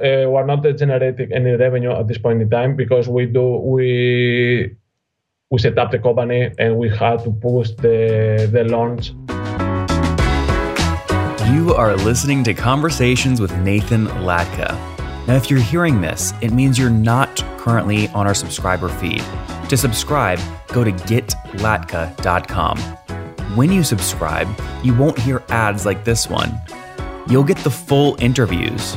Uh, we're not generating any revenue at this point in time because we do we we set up the company and we had to push the the launch. You are listening to Conversations with Nathan Latka. Now, if you're hearing this, it means you're not currently on our subscriber feed. To subscribe, go to getlatka.com. When you subscribe, you won't hear ads like this one. You'll get the full interviews.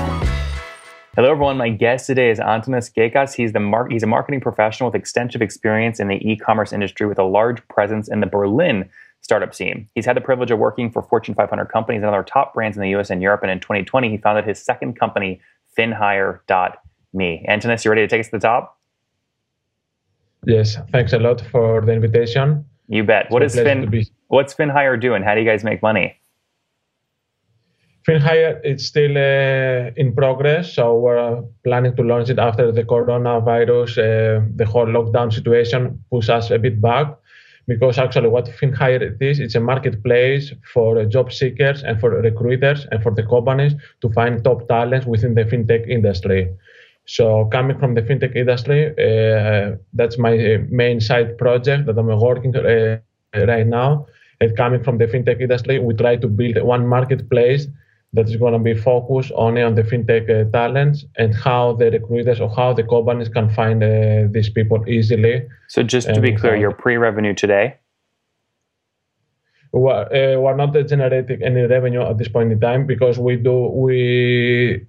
Hello, everyone. My guest today is Antonis Gekas. He's the mar- he's a marketing professional with extensive experience in the e-commerce industry with a large presence in the Berlin startup scene. He's had the privilege of working for Fortune 500 companies and other top brands in the US and Europe. And in 2020, he founded his second company, FinHire.me. Antonis, you ready to take us to the top? Yes. Thanks a lot for the invitation. You bet. It's what is Fin? What's FinHire doing? How do you guys make money? FinHire it's still uh, in progress, so we're planning to launch it after the coronavirus, uh, the whole lockdown situation pushed us a bit back. Because actually, what FinHire is, it's a marketplace for job seekers and for recruiters and for the companies to find top talents within the fintech industry. So, coming from the fintech industry, uh, that's my main side project that I'm working uh, right now. And coming from the fintech industry, we try to build one marketplace that is going to be focused only on the fintech uh, talents and how the recruiters or how the companies can find uh, these people easily. So, just to be clear, you're pre-revenue today. We're, uh, we're not generating any revenue at this point in time because we do we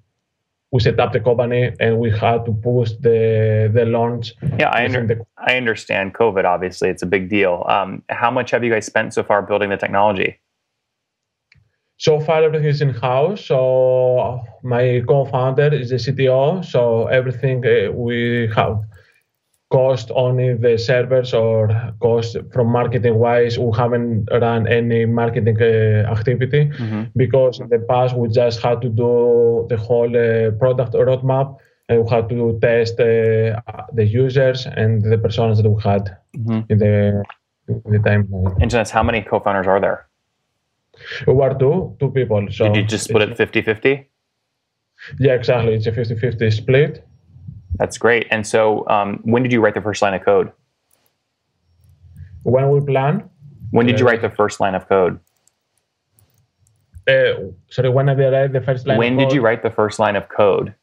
we set up the company and we had to push the the launch. Yeah, I, under, the, I understand COVID. Obviously, it's a big deal. Um, how much have you guys spent so far building the technology? So far everything is in house. So my co-founder is the CTO. So everything uh, we have cost only the servers or cost from marketing wise we haven't run any marketing uh, activity mm-hmm. because in the past we just had to do the whole uh, product roadmap and we had to test uh, the users and the personas that we had mm-hmm. in the in the time and how many co-founders are there were two, two people. So Did you just split it 50 50? Yeah, exactly. It's a 50 50 split. That's great. And so, um, when did you write the first line of code? When we plan. When did uh, you write the first line of code? Uh, sorry, when did I write the first line? When did you write the first line of code?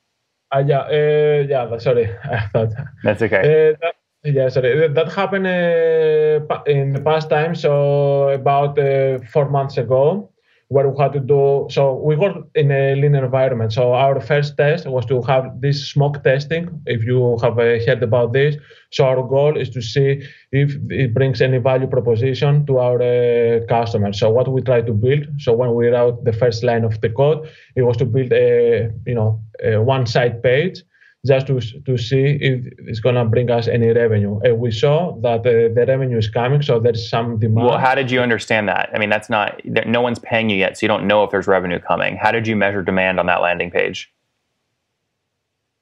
Uh, yeah, uh, yeah. Sorry, I thought. That's okay. Uh, that, yeah, sorry. That happened uh, in the past time. So about uh, four months ago, where we had to do. So we work in a linear environment. So our first test was to have this smoke testing. If you have uh, heard about this, so our goal is to see if it brings any value proposition to our uh, customers. So what we try to build. So when we wrote the first line of the code, it was to build a you know a one-side page just to, to see if it's going to bring us any revenue. And we saw that uh, the revenue is coming, so there's some demand. Well, how did you understand that? I mean, that's not, no one's paying you yet, so you don't know if there's revenue coming. How did you measure demand on that landing page?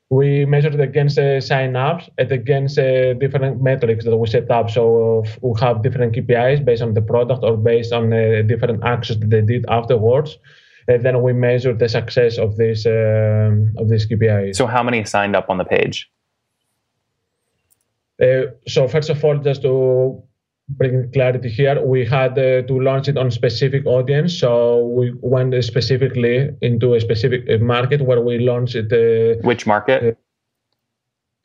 We measured against uh, sign-ups and against uh, different metrics that we set up. So uh, we have different KPIs based on the product or based on uh, different actions that they did afterwards then we measure the success of this um, of this KPI. So, how many signed up on the page? Uh, so, first of all, just to bring clarity here, we had uh, to launch it on specific audience. So we went specifically into a specific uh, market where we launched it. Uh, Which market? Uh,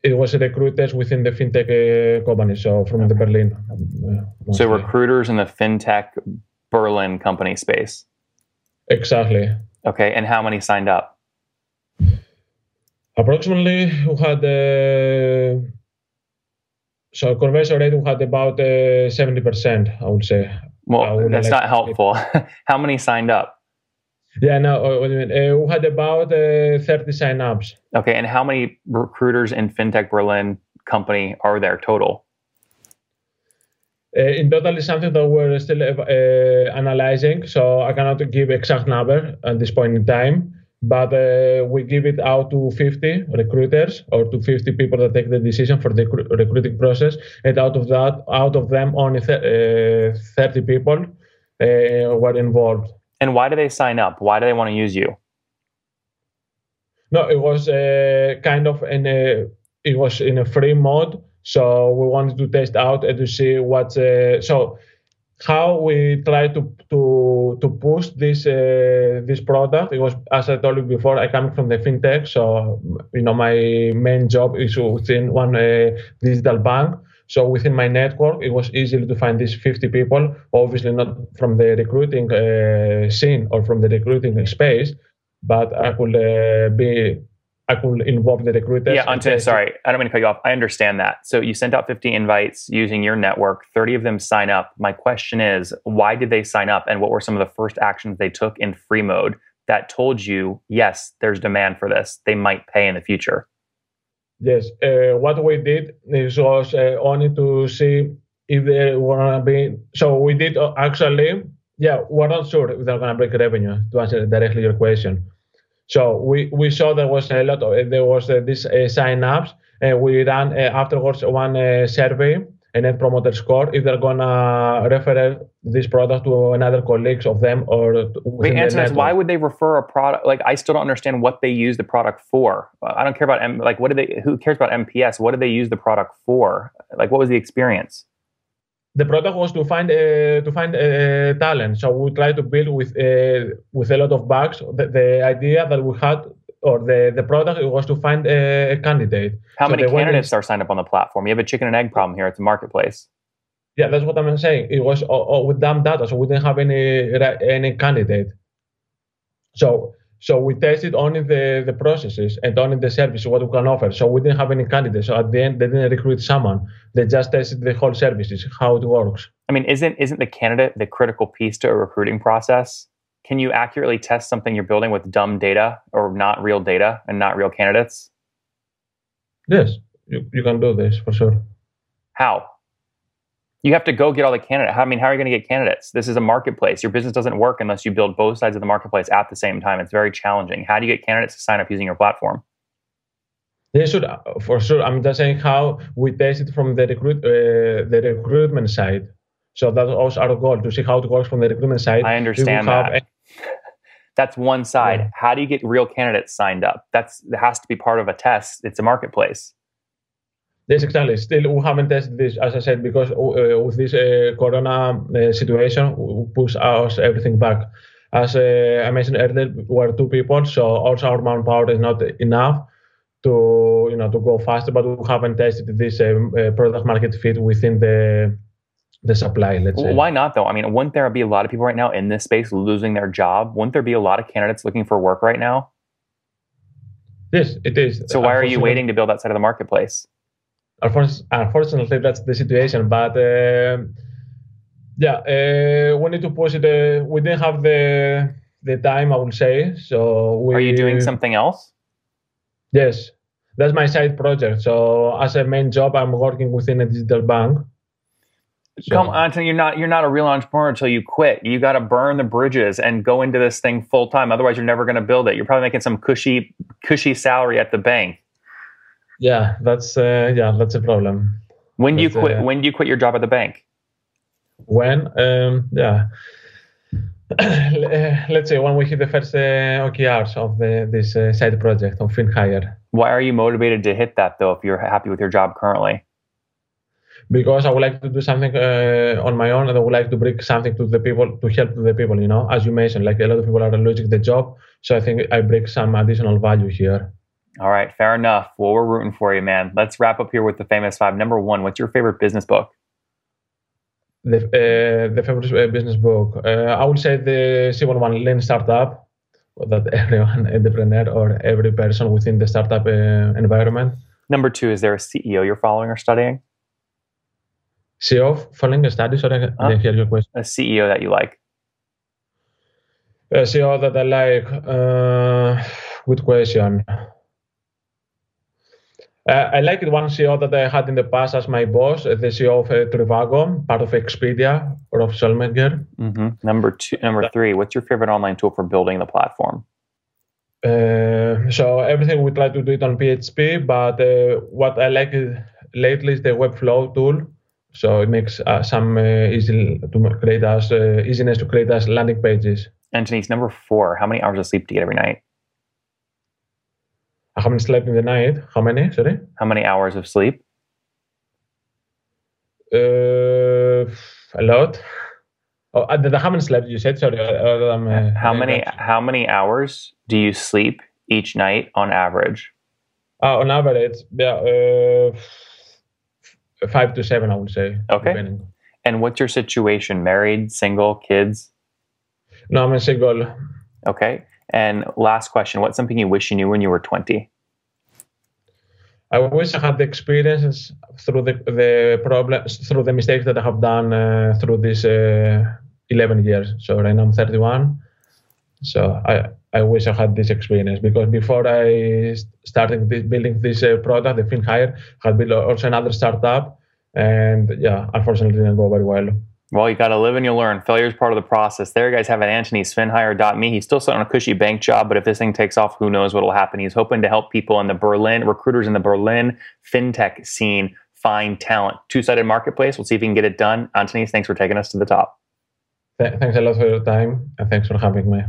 it was recruiters within the fintech uh, company, so from the Berlin. So recruiters in the fintech Berlin company space. Exactly. Okay, and how many signed up? Approximately, we had uh, so conversion rate we had about uh, seventy uh, percent. I would say. Well, would that's like not helpful. how many signed up? Yeah, no, uh, what do you mean? Uh, we had about uh, 30 sign-ups. Okay, and how many recruiters in FinTech Berlin company are there total? Uh, in total, is something that we're still uh, analyzing, so I cannot give exact number at this point in time. But uh, we give it out to 50 recruiters or to 50 people that take the decision for the recruiting process, and out of that, out of them, only th- 30 people were involved. And why do they sign up? Why do they want to use you? No, it was uh, kind of in a it was in a free mode, so we wanted to test out and to see what. Uh, so how we try to to to push this uh, this product. It was as I told you before. I come from the fintech, so you know my main job is within one uh, digital bank. So within my network, it was easy to find these 50 people, obviously not from the recruiting uh, scene or from the recruiting space, but I could uh, be, I could involve the recruiters. Yeah, Ante, sorry, I don't mean to cut you off. I understand that. So you sent out 50 invites using your network, 30 of them sign up. My question is, why did they sign up and what were some of the first actions they took in free mode that told you, yes, there's demand for this. They might pay in the future? Yes, uh, what we did is was uh, only to see if they were gonna be. So we did uh, actually, yeah, we're not sure if they're gonna break revenue. To answer directly your question, so we we saw there was a lot of there was uh, this uh, sign ups, and we ran uh, afterwards one survey a net promoter score. If they're gonna refer this product to another colleagues of them or wait answer is why would they refer a product like i still don't understand what they use the product for. I don't care about M, like what do they who cares about nps what do they use the product for? Like what was the experience the product was to find uh, to find uh, talent so we try to build with uh, with a lot of bugs the, the idea that we had or the, the product was to find a, candidate. How so many candidates are signed up on the platform? You have a chicken and egg problem here. It's a marketplace. Yeah, that's what I'm saying. It was oh, oh, with dumb data, so we didn't have any any candidate. So so we tested only the, the processes and only the service what we can offer. So we didn't have any candidates. So at the end, they didn't recruit someone. They just tested the whole services, how it works. I mean, isn't isn't the candidate the critical piece to a recruiting process? can you accurately test something you're building with dumb data or not real data and not real candidates? Yes, you, you can do this for sure. How? You have to go get all the candidates. I mean, how are you going to get candidates? This is a marketplace. Your business doesn't work unless you build both sides of the marketplace at the same time. It's very challenging. How do you get candidates to sign up using your platform? They should, uh, for sure. I'm just saying how we test it from the recruit, uh, the recruitment side. So that's also our goal to see how it works from the recruitment side. I understand that. That's one side. Yeah. How do you get real candidates signed up? That's that has to be part of a test. It's a marketplace. Yes, exactly. Still, we haven't tested this, as I said, because uh, with this uh, Corona uh, situation, we push us everything back. As uh, I mentioned earlier, we're two people, so also our manpower is not enough to you know to go faster. But we haven't tested this um, uh, product market fit within the the supply let's say why not though i mean wouldn't there be a lot of people right now in this space losing their job wouldn't there be a lot of candidates looking for work right now yes it is so why are you waiting to build that side of the marketplace unfortunately that's the situation but uh, yeah uh, we need to push it uh, we didn't have the the time i would say so we, are you doing something else yes that's my side project so as a main job i'm working within a digital bank so, Come on, you're not you're not a real entrepreneur until you quit. You got to burn the bridges and go into this thing full time. Otherwise, you're never going to build it. You're probably making some cushy cushy salary at the bank. Yeah, that's uh, yeah, that's a problem. When do you quit? Uh, when do you quit your job at the bank? When? Um, yeah. Let's say when we hit the first uh, OKRs of the, this uh, side project of FinHire. Why are you motivated to hit that though? If you're happy with your job currently? because I would like to do something uh, on my own, and I would like to bring something to the people to help the people. You know, as you mentioned, like a lot of people are losing the job, so I think I bring some additional value here. All right, fair enough. Well, we're rooting for you, man. Let's wrap up here with the famous five. Number one, what's your favorite business book? The uh, the favorite uh, business book, uh, I would say the simple one, Lean Startup, that everyone entrepreneur or every person within the startup uh, environment. Number two, is there a CEO you're following or studying? CEO following a study. Sorry, I Huh? didn't hear your question. A CEO that you like? Uh, CEO that I like. Uh, good question. Uh, I like one CEO that I had in the past as my boss, the CEO of uh, Trivago, part of Expedia, Rolf Schrömgens. Mm-hmm. Number two, number three, what's your favorite online tool for building the platform? Uh, so everything we try to do it on PHP, but uh, what I like lately is the Webflow tool. So it makes uh, some uh, easy to create us uh, easiness to create us landing pages. Antonis number four, how many hours of sleep do you get every night? I haven't slept in the night. How many? Sorry. How many hours of sleep? Uh, a lot. Oh, uh, that I haven't slept. You said sorry. Uh, um, uh, how uh, many how many hours do you sleep each night on average? Uh, on average, yeah, uh, five to seven, I would say. Okay. depending. And what's your situation? Married, single, kids? No, I'm a single. Okay. And last question, what's something you wish you knew when you were 20? I wish I had the experiences through the the problems, through the mistakes that I have done uh, through these uh, 11 years. So right now I'm 31. So I I wish I had this experience because before I started building this uh, product, the FinHire, had built also another startup, and yeah, unfortunately it didn't go very well. Well, you got to live and you learn. Failure is part of the process. There you guys have it. Anthony, FinHire.me. He's still sitting on a cushy bank job, but if this thing takes off, who knows what will happen. He's hoping to help people in the Berlin, recruiters in the Berlin fintech scene find talent. Two sided marketplace. We'll see if we can get it done. Anthony, thanks for taking us to the top. Th- thanks a lot for your time, and thanks for having me.